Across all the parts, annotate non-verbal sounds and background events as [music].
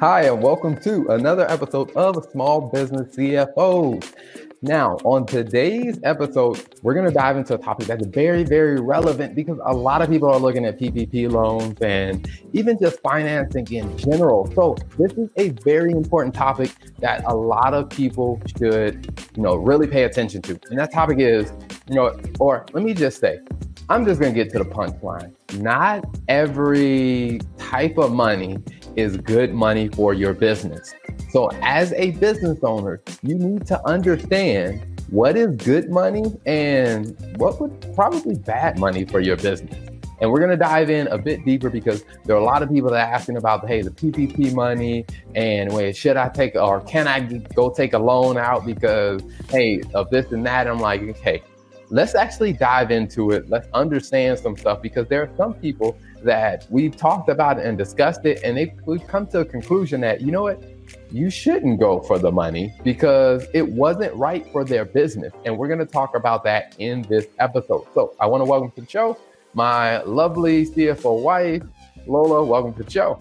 Hi, and welcome to another episode of Small Business CFOs. Now, on today's episode, we're going to dive into a topic that's very, very relevant because a lot of people are looking at PPP loans and even just financing in general. So, this is a very important topic that a lot of people should, you know, really pay attention to. And that topic is, you know, or let me just say, I'm just going to get to the punchline. Not every type of money is good money for your business. So, as a business owner, you need to understand what is good money and what would probably bad money for your business. And we're going to dive in a bit deeper because there are a lot of people that are asking about, hey, the PPP money and wait, should I take or can I go take a loan out because, hey, of this and that? I'm like, okay, let's actually dive into it. Let's understand some stuff because there are some people that we've talked about and discussed it, and they we've come to a conclusion that you know what, you shouldn't go for the money because it wasn't right for their business. And we're going to talk about that in this episode. So I want to welcome to the show my lovely CFO wife, Lola. Welcome to the show.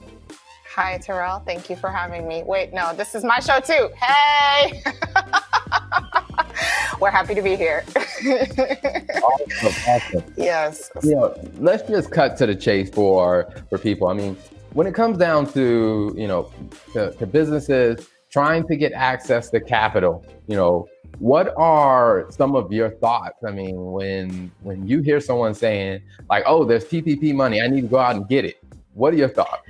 Hi, Terrell. Thank you for having me. Wait, no, this is my show too. Hey. [laughs] We're happy to be here. [laughs] awesome, awesome. Yes. You know, let's just cut to the chase for for people. I mean, when it comes down to you know to, to businesses trying to get access to capital, you know, what are some of your thoughts? I mean, when when you hear someone saying like, "Oh, there's PPP money, I need to go out and get it," what are your thoughts?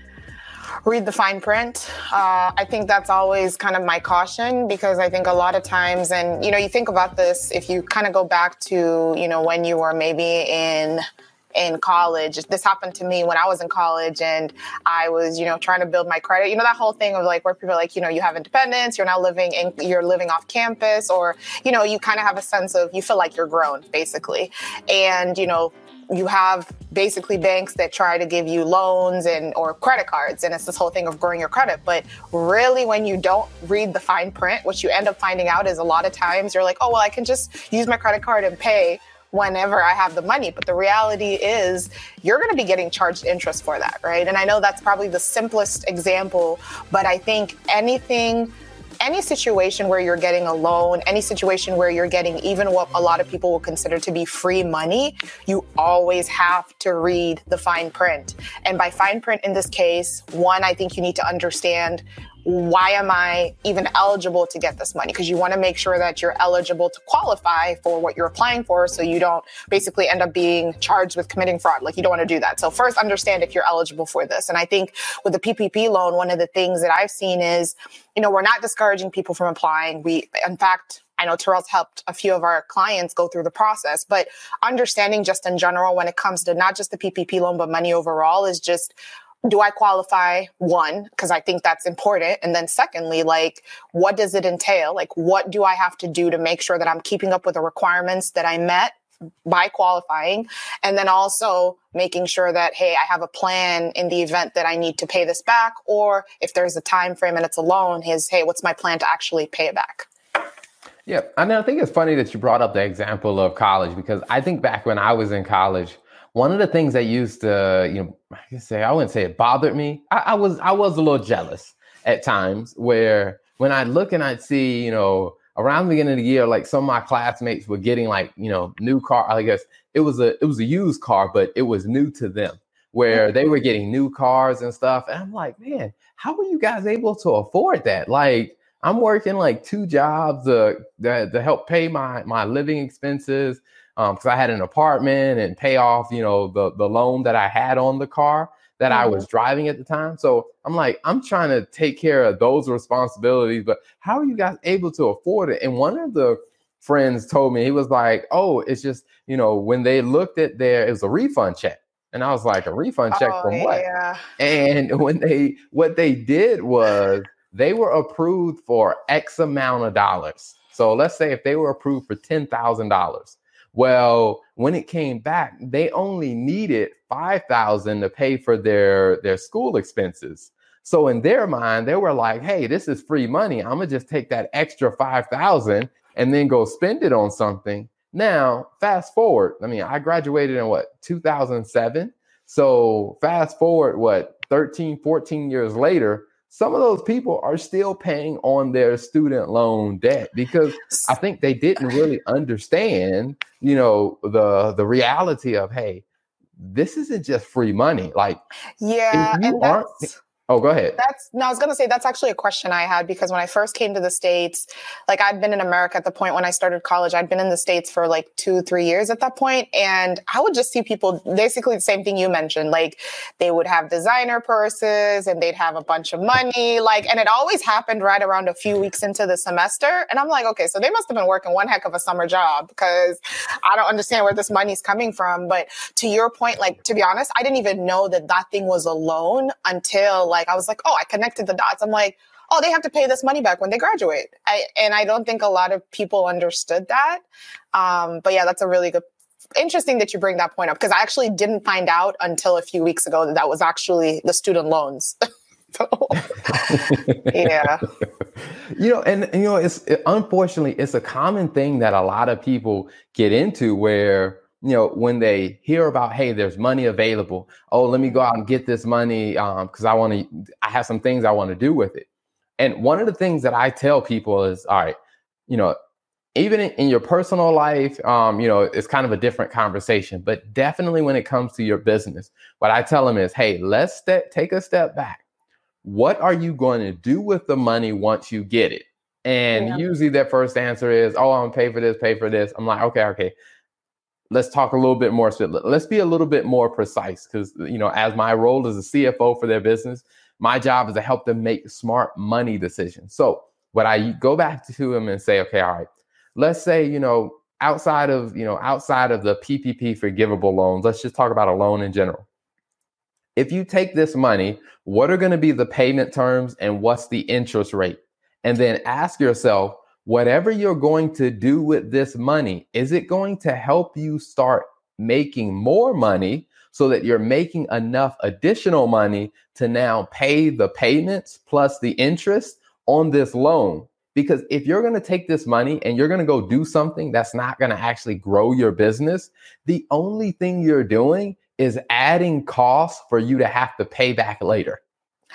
Read the fine print. Uh, I think that's always kind of my caution because I think a lot of times, and you know, you think about this if you kind of go back to you know when you were maybe in in college. This happened to me when I was in college and I was, you know, trying to build my credit. You know, that whole thing of like where people are like, you know, you have independence, you're now living in, you're living off campus, or, you know, you kind of have a sense of, you feel like you're grown basically. And, you know, you have basically banks that try to give you loans and or credit cards and it's this whole thing of growing your credit. But really when you don't read the fine print what you end up finding out is a lot of times you're like oh well i can just use my credit card and pay whenever i have the money. But the reality is you're going to be getting charged interest for that right? And i know that's probably the simplest example but i think anything any situation where you're getting a loan, any situation where you're getting even what a lot of people will consider to be free money, you always have to read the fine print. And by fine print in this case, one, I think you need to understand why am I even eligible to get this money? Because you want to make sure that you're eligible to qualify for what you're applying for so you don't basically end up being charged with committing fraud. Like you don't want to do that. So first understand if you're eligible for this. And I think with the PPP loan, one of the things that I've seen is, you know, we're not discouraging people from applying. We, in fact, I know Terrell's helped a few of our clients go through the process, but understanding just in general when it comes to not just the PPP loan, but money overall is just do I qualify? One, because I think that's important. And then secondly, like, what does it entail? Like, what do I have to do to make sure that I'm keeping up with the requirements that I met by qualifying? And then also making sure that, hey, I have a plan in the event that I need to pay this back, or if there's a time frame and it's a loan, is, hey, what's my plan to actually pay it back? Yeah, mean, I think it's funny that you brought up the example of college because I think back when I was in college, one of the things that used to, you know, I can say I wouldn't say it bothered me. I, I was I was a little jealous at times where when I look and I'd see, you know, around the beginning of the year, like some of my classmates were getting like, you know, new car. I guess it was a it was a used car, but it was new to them, where they were getting new cars and stuff. And I'm like, man, how were you guys able to afford that? Like, I'm working like two jobs uh, to, to help pay my my living expenses because um, I had an apartment and pay off, you know, the the loan that I had on the car that mm-hmm. I was driving at the time. So I'm like, I'm trying to take care of those responsibilities, but how are you guys able to afford it? And one of the friends told me he was like, oh, it's just you know when they looked at their it was a refund check. And I was like, a refund check oh, from what? Yeah. And [laughs] when they what they did was they were approved for X amount of dollars. So let's say if they were approved for ten thousand dollars, well, when it came back, they only needed 5000 to pay for their their school expenses. So in their mind, they were like, "Hey, this is free money. I'm going to just take that extra 5000 and then go spend it on something." Now, fast forward. I mean, I graduated in what, 2007? So, fast forward what, 13, 14 years later, some of those people are still paying on their student loan debt because I think they didn't really understand, you know, the the reality of hey, this isn't just free money. Like, yeah, and that's, Oh, go ahead. That's no, I was going to say that's actually a question I had because when I first came to the States, like I'd been in America at the point when I started college, I'd been in the States for like two, three years at that point, And I would just see people basically the same thing you mentioned. Like they would have designer purses and they'd have a bunch of money. Like, and it always happened right around a few weeks into the semester. And I'm like, okay, so they must have been working one heck of a summer job because I don't understand where this money's coming from. But to your point, like, to be honest, I didn't even know that that thing was a loan until like I was like, oh, I connected the dots. I'm like, oh, they have to pay this money back when they graduate. I, and I don't think a lot of people understood that. Um, but yeah, that's a really good, interesting that you bring that point up because I actually didn't find out until a few weeks ago that that was actually the student loans. [laughs] [laughs] yeah. You know, and, and you know, it's it, unfortunately it's a common thing that a lot of people get into where you know, when they hear about, hey, there's money available. Oh, let me go out and get this money because um, I want to. I have some things I want to do with it. And one of the things that I tell people is, all right, you know, even in, in your personal life, um, you know, it's kind of a different conversation. But definitely when it comes to your business, what I tell them is, hey, let's step, take a step back. What are you going to do with the money once you get it? And yeah. usually their first answer is, oh, I'm gonna pay for this, pay for this. I'm like, okay, okay let's talk a little bit more. Let's be a little bit more precise because, you know, as my role as a CFO for their business, my job is to help them make smart money decisions. So, what I go back to them and say, okay, all right, let's say, you know, outside of, you know, outside of the PPP forgivable loans, let's just talk about a loan in general. If you take this money, what are going to be the payment terms and what's the interest rate? And then ask yourself, whatever you're going to do with this money, is it going to help you start making more money so that you're making enough additional money to now pay the payments plus the interest on this loan? Because if you're going to take this money and you're going to go do something that's not going to actually grow your business, the only thing you're doing is adding costs for you to have to pay back later.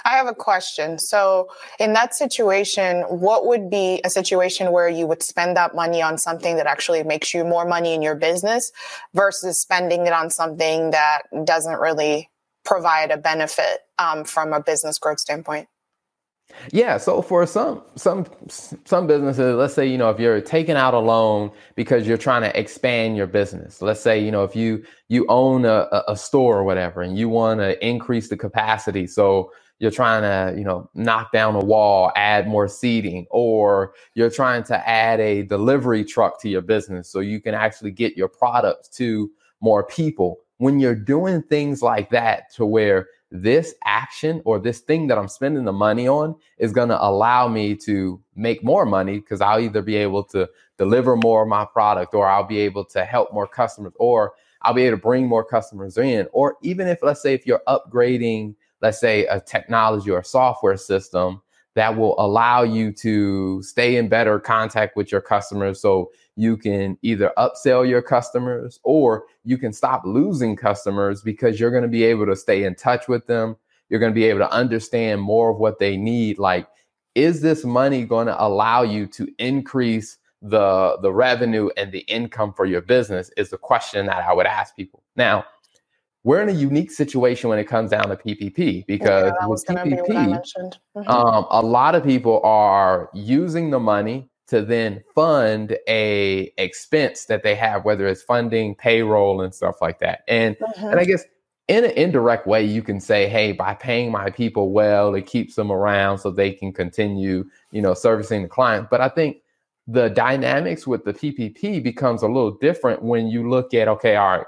I have a question. So, in that situation, what would be a situation where you would spend that money on something that actually makes you more money in your business versus spending it on something that doesn't really provide a benefit um, from a business growth standpoint? Yeah, so for some some some businesses, let's say you know if you're taking out a loan because you're trying to expand your business. Let's say you know if you you own a, a store or whatever, and you want to increase the capacity, so you're trying to, you know, knock down a wall, add more seating, or you're trying to add a delivery truck to your business so you can actually get your products to more people. When you're doing things like that to where this action or this thing that I'm spending the money on is going to allow me to make more money because I'll either be able to deliver more of my product or I'll be able to help more customers or I'll be able to bring more customers in. Or even if, let's say, if you're upgrading let's say a technology or a software system that will allow you to stay in better contact with your customers so you can either upsell your customers or you can stop losing customers because you're going to be able to stay in touch with them. You're going to be able to understand more of what they need. Like is this money going to allow you to increase the the revenue and the income for your business is the question that I would ask people. Now we're in a unique situation when it comes down to PPP because yeah, with PPP, be mm-hmm. um, a lot of people are using the money to then fund a expense that they have, whether it's funding payroll and stuff like that. And mm-hmm. and I guess in an indirect way, you can say, hey, by paying my people well, it keeps them around so they can continue, you know, servicing the client. But I think the dynamics with the PPP becomes a little different when you look at, okay, all right,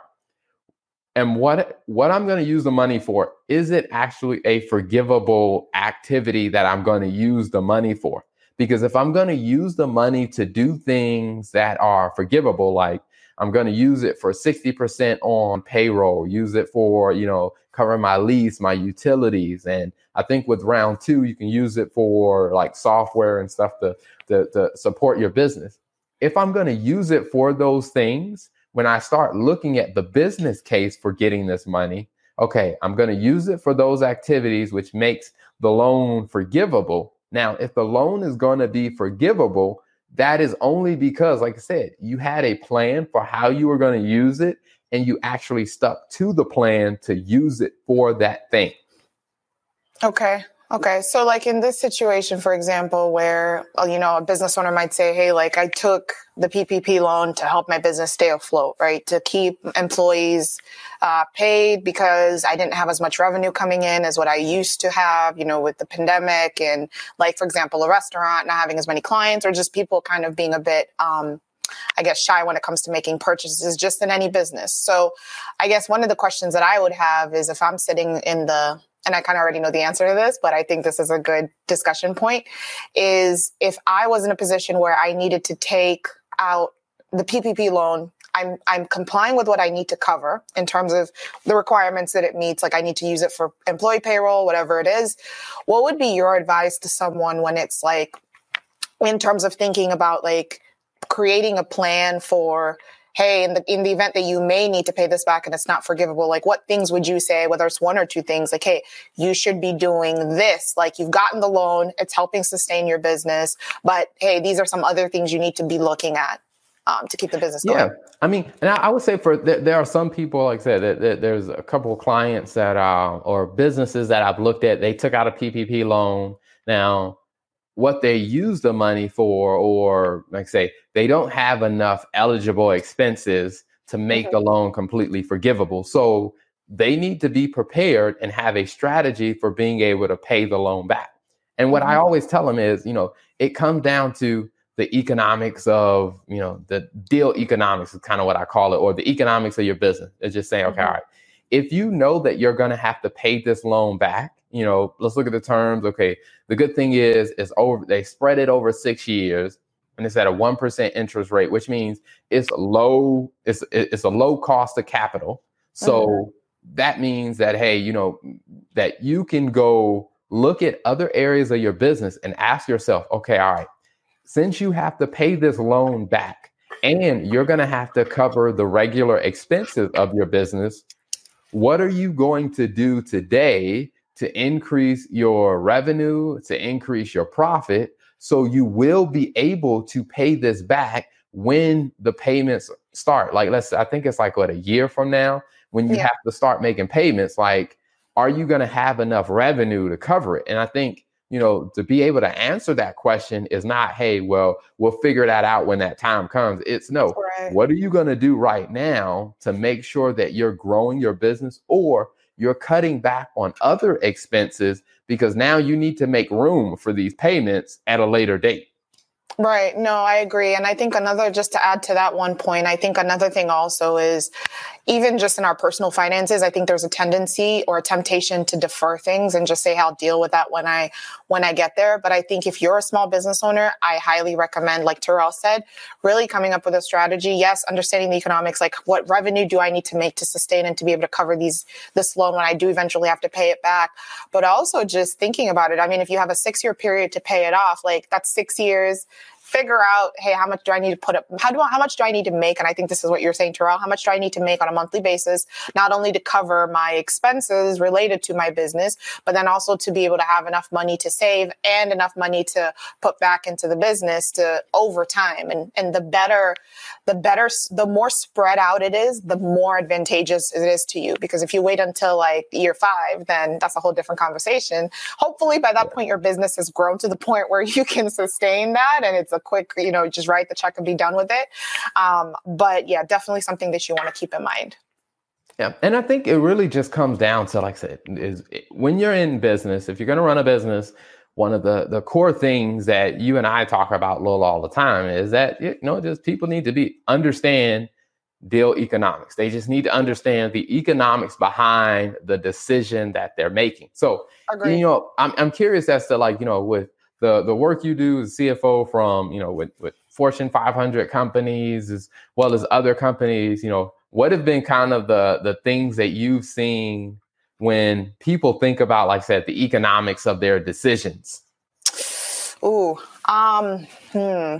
and what what I'm going to use the money for is it actually a forgivable activity that I'm going to use the money for because if I'm going to use the money to do things that are forgivable like I'm going to use it for 60% on payroll, use it for, you know, covering my lease, my utilities. And I think with round two, you can use it for like software and stuff to, to, to support your business. If I'm going to use it for those things, when I start looking at the business case for getting this money, okay, I'm going to use it for those activities, which makes the loan forgivable. Now, if the loan is going to be forgivable, that is only because, like I said, you had a plan for how you were going to use it and you actually stuck to the plan to use it for that thing. Okay. Okay. So, like in this situation, for example, where, uh, you know, a business owner might say, Hey, like I took the PPP loan to help my business stay afloat, right? To keep employees uh, paid because I didn't have as much revenue coming in as what I used to have, you know, with the pandemic and, like, for example, a restaurant not having as many clients or just people kind of being a bit, um, I guess, shy when it comes to making purchases, just in any business. So, I guess one of the questions that I would have is if I'm sitting in the and I kind of already know the answer to this, but I think this is a good discussion point, is if I was in a position where I needed to take out the PPP loan, I'm I'm complying with what I need to cover in terms of the requirements that it meets. Like I need to use it for employee payroll, whatever it is. What would be your advice to someone when it's like, in terms of thinking about like creating a plan for hey, in the in the event that you may need to pay this back and it's not forgivable, like what things would you say, whether it's one or two things, like, hey, you should be doing this. Like you've gotten the loan, it's helping sustain your business, but hey, these are some other things you need to be looking at. Um, to keep the business going. Yeah, I mean, and I, I would say for there, there, are some people, like I said, that, that there's a couple of clients that uh, or businesses that I've looked at. They took out a PPP loan. Now, what they use the money for, or like say, they don't have enough eligible expenses to make the loan completely forgivable. So they need to be prepared and have a strategy for being able to pay the loan back. And what mm-hmm. I always tell them is, you know, it comes down to the economics of, you know, the deal economics is kind of what I call it, or the economics of your business. It's just saying, okay, mm-hmm. all right, if you know that you're going to have to pay this loan back, you know, let's look at the terms. Okay, the good thing is, it's over. They spread it over six years, and it's at a one percent interest rate, which means it's low. It's it's a low cost of capital. So mm-hmm. that means that hey, you know, that you can go look at other areas of your business and ask yourself, okay, all right, since you have to pay this loan back and you're going to have to cover the regular expenses of your business, what are you going to do today to increase your revenue, to increase your profit. So you will be able to pay this back when the payments start. Like, let's, I think it's like what, a year from now when you yeah. have to start making payments. Like, are you going to have enough revenue to cover it? And I think, you know, to be able to answer that question is not, hey, well, we'll figure that out when that time comes. It's no, right. what are you going to do right now to make sure that you're growing your business or you're cutting back on other expenses because now you need to make room for these payments at a later date. Right. No, I agree. And I think another, just to add to that one point, I think another thing also is even just in our personal finances, I think there's a tendency or a temptation to defer things and just say, I'll deal with that when I, when I get there. But I think if you're a small business owner, I highly recommend, like Terrell said, really coming up with a strategy. Yes, understanding the economics, like what revenue do I need to make to sustain and to be able to cover these, this loan when I do eventually have to pay it back. But also just thinking about it. I mean, if you have a six year period to pay it off, like that's six years figure out, hey, how much do I need to put up? How do I, how much do I need to make? And I think this is what you're saying, Terrell. How much do I need to make on a monthly basis, not only to cover my expenses related to my business, but then also to be able to have enough money to save and enough money to put back into the business to over time. And and the better, the better, the more spread out it is, the more advantageous it is to you. Because if you wait until like year five, then that's a whole different conversation. Hopefully, by that point, your business has grown to the point where you can [laughs] sustain that, and it's a quick, you know, just write the check and be done with it. Um, but yeah, definitely something that you want to keep in mind. Yeah, and I think it really just comes down to, like I said, is when you're in business, if you're going to run a business, one of the the core things that you and I talk about, Lil, all the time is that you know just people need to be understand deal economics. They just need to understand the economics behind the decision that they're making. So, Agreed. you know, I'm I'm curious as to like you know with the the work you do as CFO from you know with with Fortune 500 companies as well as other companies, you know, what have been kind of the the things that you've seen when people think about, like I said, the economics of their decisions? Ooh, um, hmm.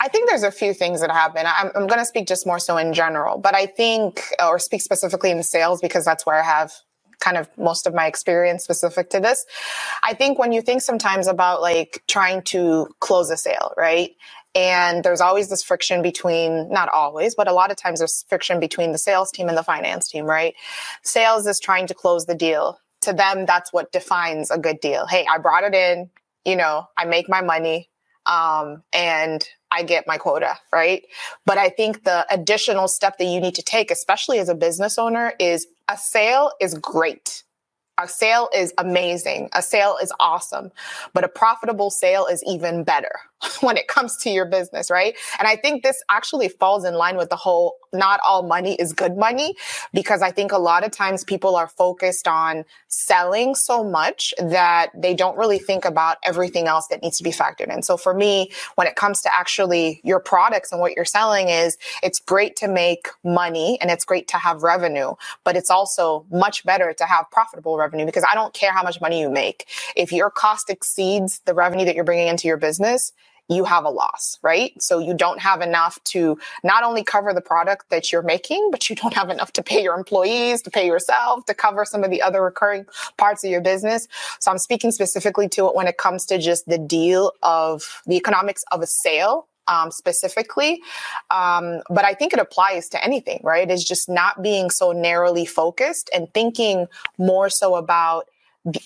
I think there's a few things that happen. I'm, I'm going to speak just more so in general, but I think, or speak specifically in sales because that's where I have kind of most of my experience specific to this. I think when you think sometimes about like trying to close a sale, right? And there's always this friction between, not always, but a lot of times there's friction between the sales team and the finance team, right? Sales is trying to close the deal. To them, that's what defines a good deal. Hey, I brought it in, you know, I make my money, um, and I get my quota, right? But I think the additional step that you need to take, especially as a business owner, is a sale is great. A sale is amazing. A sale is awesome, but a profitable sale is even better [laughs] when it comes to your business, right? And I think this actually falls in line with the whole not all money is good money because I think a lot of times people are focused on selling so much that they don't really think about everything else that needs to be factored in. So for me, when it comes to actually your products and what you're selling is it's great to make money and it's great to have revenue, but it's also much better to have profitable revenue because I don't care how much money you make. If your cost exceeds the revenue that you're bringing into your business, you have a loss, right? So you don't have enough to not only cover the product that you're making, but you don't have enough to pay your employees, to pay yourself, to cover some of the other recurring parts of your business. So I'm speaking specifically to it when it comes to just the deal of the economics of a sale um, specifically. Um, but I think it applies to anything, right? It's just not being so narrowly focused and thinking more so about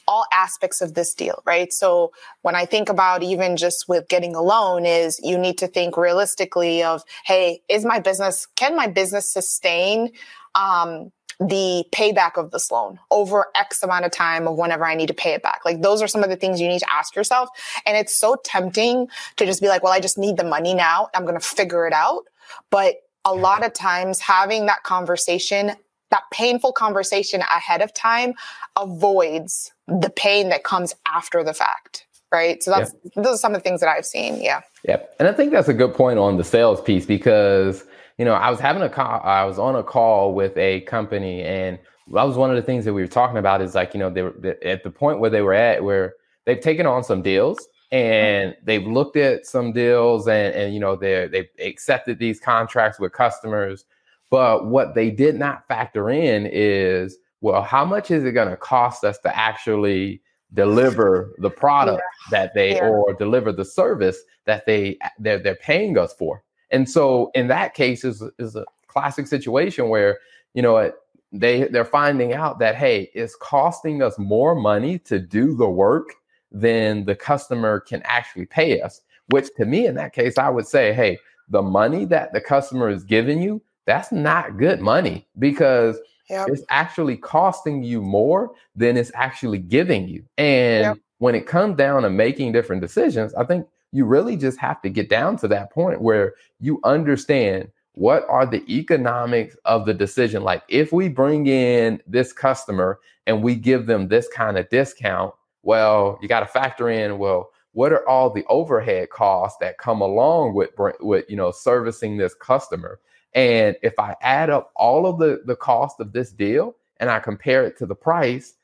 all aspects of this deal, right? So when I think about even just with getting a loan is you need to think realistically of, hey, is my business, can my business sustain, um, the payback of this loan over X amount of time of whenever I need to pay it back. Like those are some of the things you need to ask yourself. And it's so tempting to just be like, well, I just need the money now. I'm going to figure it out. But a lot of times having that conversation that painful conversation ahead of time avoids the pain that comes after the fact right? So that's yeah. those are some of the things that i've seen yeah. Yeah and i think that's a good point on the sales piece because you know i was having a call i was on a call with a company and that was one of the things that we were talking about is like you know they were at the point where they were at where they've taken on some deals and they've looked at some deals and and you know they they've accepted these contracts with customers but what they did not factor in is, well, how much is it going to cost us to actually deliver the product yeah. that they yeah. or deliver the service that they they're, they're paying us for? And so in that case is is a classic situation where, you know, they they're finding out that hey, it's costing us more money to do the work than the customer can actually pay us. Which to me, in that case, I would say, hey, the money that the customer is giving you that's not good money because yep. it's actually costing you more than it's actually giving you. And yep. when it comes down to making different decisions, I think you really just have to get down to that point where you understand what are the economics of the decision. Like if we bring in this customer and we give them this kind of discount, well, you got to factor in, well, what are all the overhead costs that come along with with you know servicing this customer and if I add up all of the, the cost of this deal and I compare it to the price,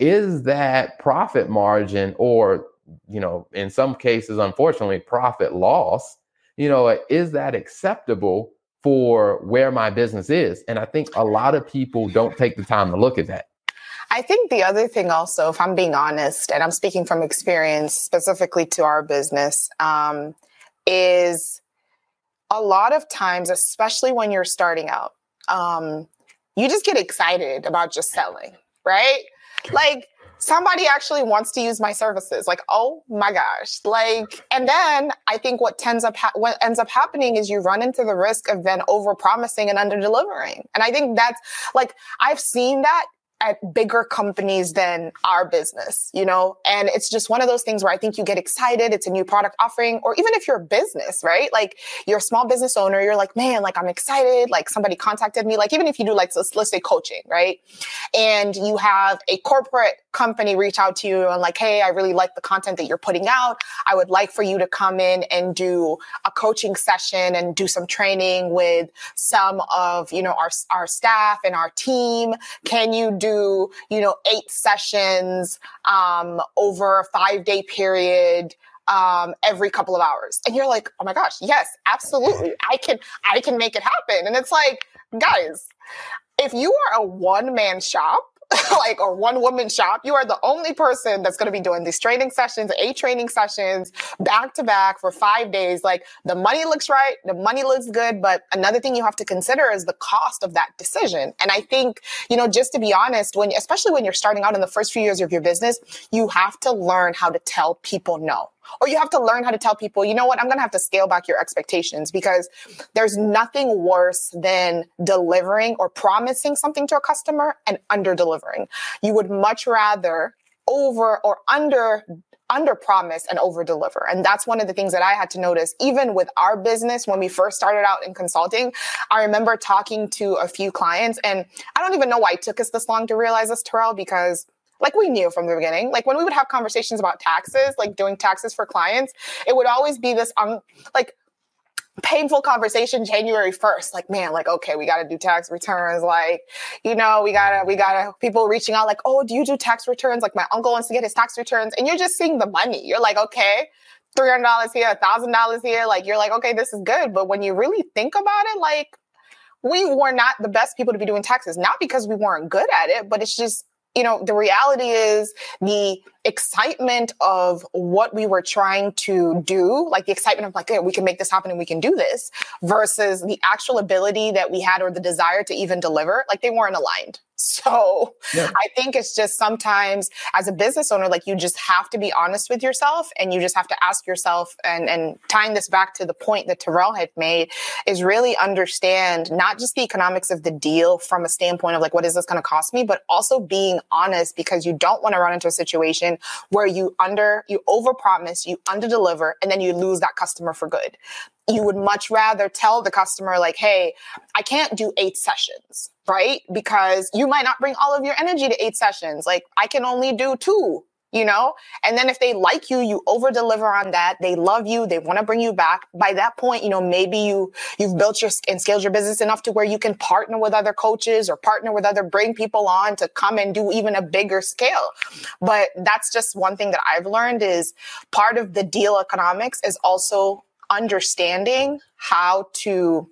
is that profit margin or, you know, in some cases, unfortunately, profit loss, you know, is that acceptable for where my business is? And I think a lot of people don't take the time to look at that. I think the other thing also, if I'm being honest, and I'm speaking from experience specifically to our business, um, is a lot of times, especially when you're starting out, um, you just get excited about just selling, right? Like somebody actually wants to use my services. Like, oh my gosh! Like, and then I think what tends up ha- what ends up happening is you run into the risk of then over promising and under delivering. And I think that's like I've seen that at bigger companies than our business, you know? And it's just one of those things where I think you get excited. It's a new product offering, or even if you're a business, right? Like you're a small business owner, you're like, man, like I'm excited. Like somebody contacted me. Like even if you do like, let's, let's say coaching, right? And you have a corporate company reach out to you and like, hey, I really like the content that you're putting out. I would like for you to come in and do a coaching session and do some training with some of, you know, our, our staff and our team. Can you do, you know, eight sessions um, over a five day period? um, every couple of hours. And you're like, oh my gosh, yes, absolutely. [laughs] I can, I can make it happen. And it's like, guys, if you are a one man shop, [laughs] like or one woman shop. You are the only person that's going to be doing these training sessions, eight training sessions back to back for five days. Like the money looks right, the money looks good, but another thing you have to consider is the cost of that decision. And I think, you know, just to be honest, when especially when you're starting out in the first few years of your business, you have to learn how to tell people no or you have to learn how to tell people, you know what, I'm going to have to scale back your expectations because there's nothing worse than delivering or promising something to a customer and under delivering. You would much rather over or under under promise and over deliver. And that's one of the things that I had to notice, even with our business when we first started out in consulting. I remember talking to a few clients, and I don't even know why it took us this long to realize this, Terrell, because like we knew from the beginning. Like when we would have conversations about taxes, like doing taxes for clients, it would always be this um like painful conversation January 1st. Like, man, like, okay, we got to do tax returns. Like, you know, we got to, we got to, people reaching out like, oh, do you do tax returns? Like, my uncle wants to get his tax returns. And you're just seeing the money. You're like, okay, $300 here, $1,000 here. Like, you're like, okay, this is good. But when you really think about it, like, we were not the best people to be doing taxes, not because we weren't good at it, but it's just you know, the reality is the excitement of what we were trying to do, like the excitement of like, hey, we can make this happen and we can do this versus the actual ability that we had or the desire to even deliver, like they weren't aligned. So yeah. I think it's just sometimes as a business owner, like you just have to be honest with yourself and you just have to ask yourself and, and tying this back to the point that Terrell had made is really understand not just the economics of the deal from a standpoint of like, what is this going to cost me, but also being honest because you don't want to run into a situation where you under, you overpromise, you underdeliver, and then you lose that customer for good. You would much rather tell the customer like, Hey, I can't do eight sessions, right? Because you might not bring all of your energy to eight sessions. Like I can only do two you know? And then if they like you, you over deliver on that. They love you. They want to bring you back. By that point, you know, maybe you, you've built your and scaled your business enough to where you can partner with other coaches or partner with other, bring people on to come and do even a bigger scale. But that's just one thing that I've learned is part of the deal economics is also understanding how to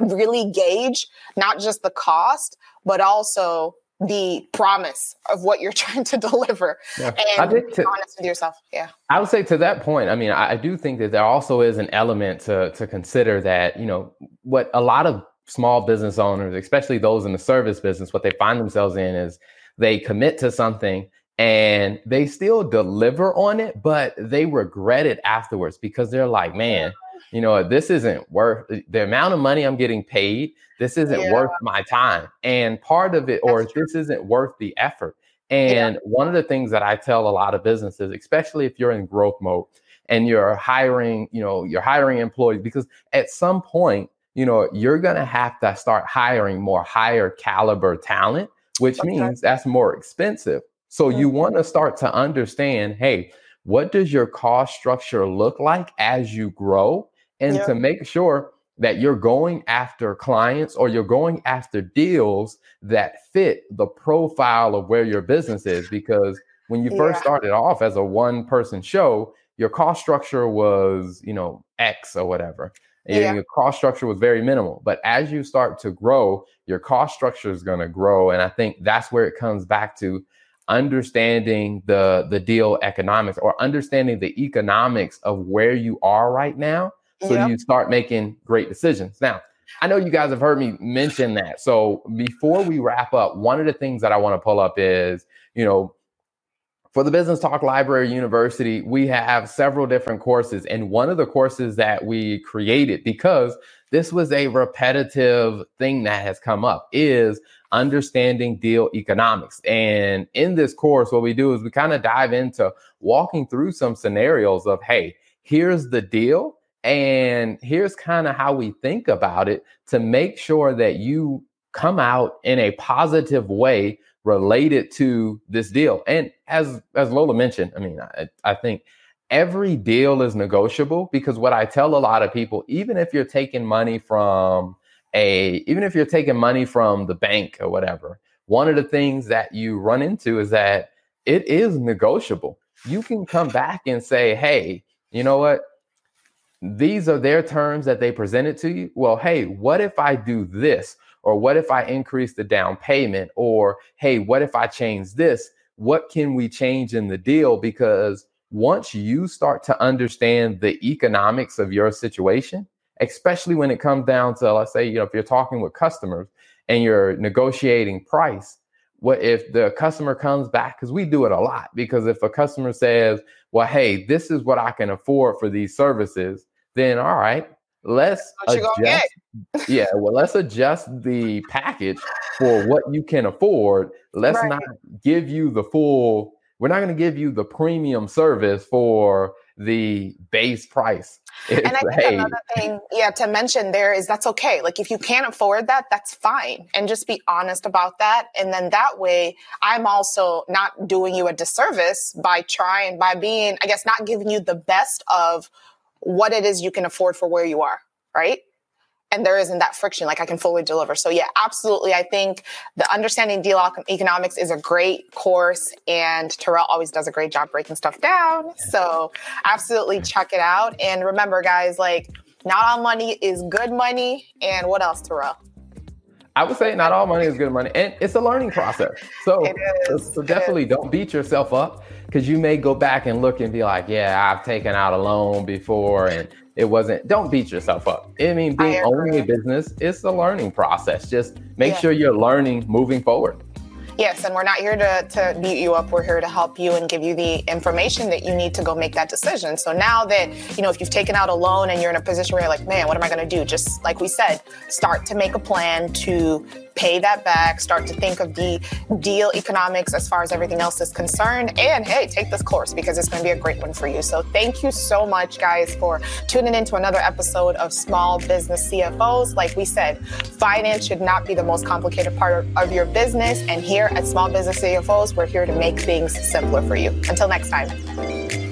really gauge not just the cost, but also the promise of what you're [laughs] trying to deliver yeah. and be to, honest with yourself. Yeah. I would say to that point, I mean, I, I do think that there also is an element to to consider that, you know, what a lot of small business owners, especially those in the service business, what they find themselves in is they commit to something and they still deliver on it, but they regret it afterwards because they're like, man, you know, this isn't worth the amount of money I'm getting paid. This isn't yeah. worth my time. And part of it, or this isn't worth the effort. And yeah. one of the things that I tell a lot of businesses, especially if you're in growth mode and you're hiring, you know, you're hiring employees, because at some point, you know, you're going to have to start hiring more higher caliber talent, which okay. means that's more expensive. So mm-hmm. you want to start to understand, hey, what does your cost structure look like as you grow? and to make sure that you're going after clients or you're going after deals that fit the profile of where your business is because when you first yeah. started off as a one person show your cost structure was you know x or whatever yeah. your cost structure was very minimal but as you start to grow your cost structure is going to grow and i think that's where it comes back to understanding the the deal economics or understanding the economics of where you are right now so yep. you start making great decisions. Now, I know you guys have heard me mention that. So before we wrap up, one of the things that I want to pull up is, you know, for the Business Talk Library University, we have several different courses. And one of the courses that we created, because this was a repetitive thing that has come up, is understanding deal economics. And in this course, what we do is we kind of dive into walking through some scenarios of, hey, here's the deal and here's kind of how we think about it to make sure that you come out in a positive way related to this deal. And as as Lola mentioned, I mean, I, I think every deal is negotiable because what I tell a lot of people, even if you're taking money from a even if you're taking money from the bank or whatever, one of the things that you run into is that it is negotiable. You can come back and say, "Hey, you know what? these are their terms that they presented to you. Well, hey, what if I do this? or what if I increase the down payment? Or, hey, what if I change this? What can we change in the deal? Because once you start to understand the economics of your situation, especially when it comes down to, let's say, you know, if you're talking with customers and you're negotiating price, what if the customer comes back because we do it a lot because if a customer says well hey this is what i can afford for these services then all right let's adjust yeah well let's adjust the package for what you can afford let's right. not give you the full we're not going to give you the premium service for the base price. It's, [laughs] and I think hey. another thing, yeah, to mention there is that's okay. Like if you can't afford that, that's fine. And just be honest about that. And then that way, I'm also not doing you a disservice by trying, by being, I guess, not giving you the best of what it is you can afford for where you are. Right? And there isn't that friction like i can fully deliver. So yeah absolutely i think the understanding deal economics is a great course and terrell always does a great job breaking stuff down. So absolutely check it out. And remember guys like not all money is good money. And what else terrell? I would say not all money is good money, and it's a learning process. So, so, so definitely don't beat yourself up because you may go back and look and be like, "Yeah, I've taken out a loan before, and it wasn't. Don't beat yourself up. I mean, being owning a business, it's a learning process. Just make yeah. sure you're learning moving forward. Yes, and we're not here to, to beat you up. We're here to help you and give you the information that you need to go make that decision. So now that, you know, if you've taken out a loan and you're in a position where you're like, man, what am I going to do? Just like we said, start to make a plan to pay that back, start to think of the deal economics as far as everything else is concerned. And hey, take this course because it's going to be a great one for you. So thank you so much, guys, for tuning in to another episode of Small Business CFOs. Like we said, finance should not be the most complicated part of your business. And here at Small Business CFOs, we're here to make things simpler for you. Until next time.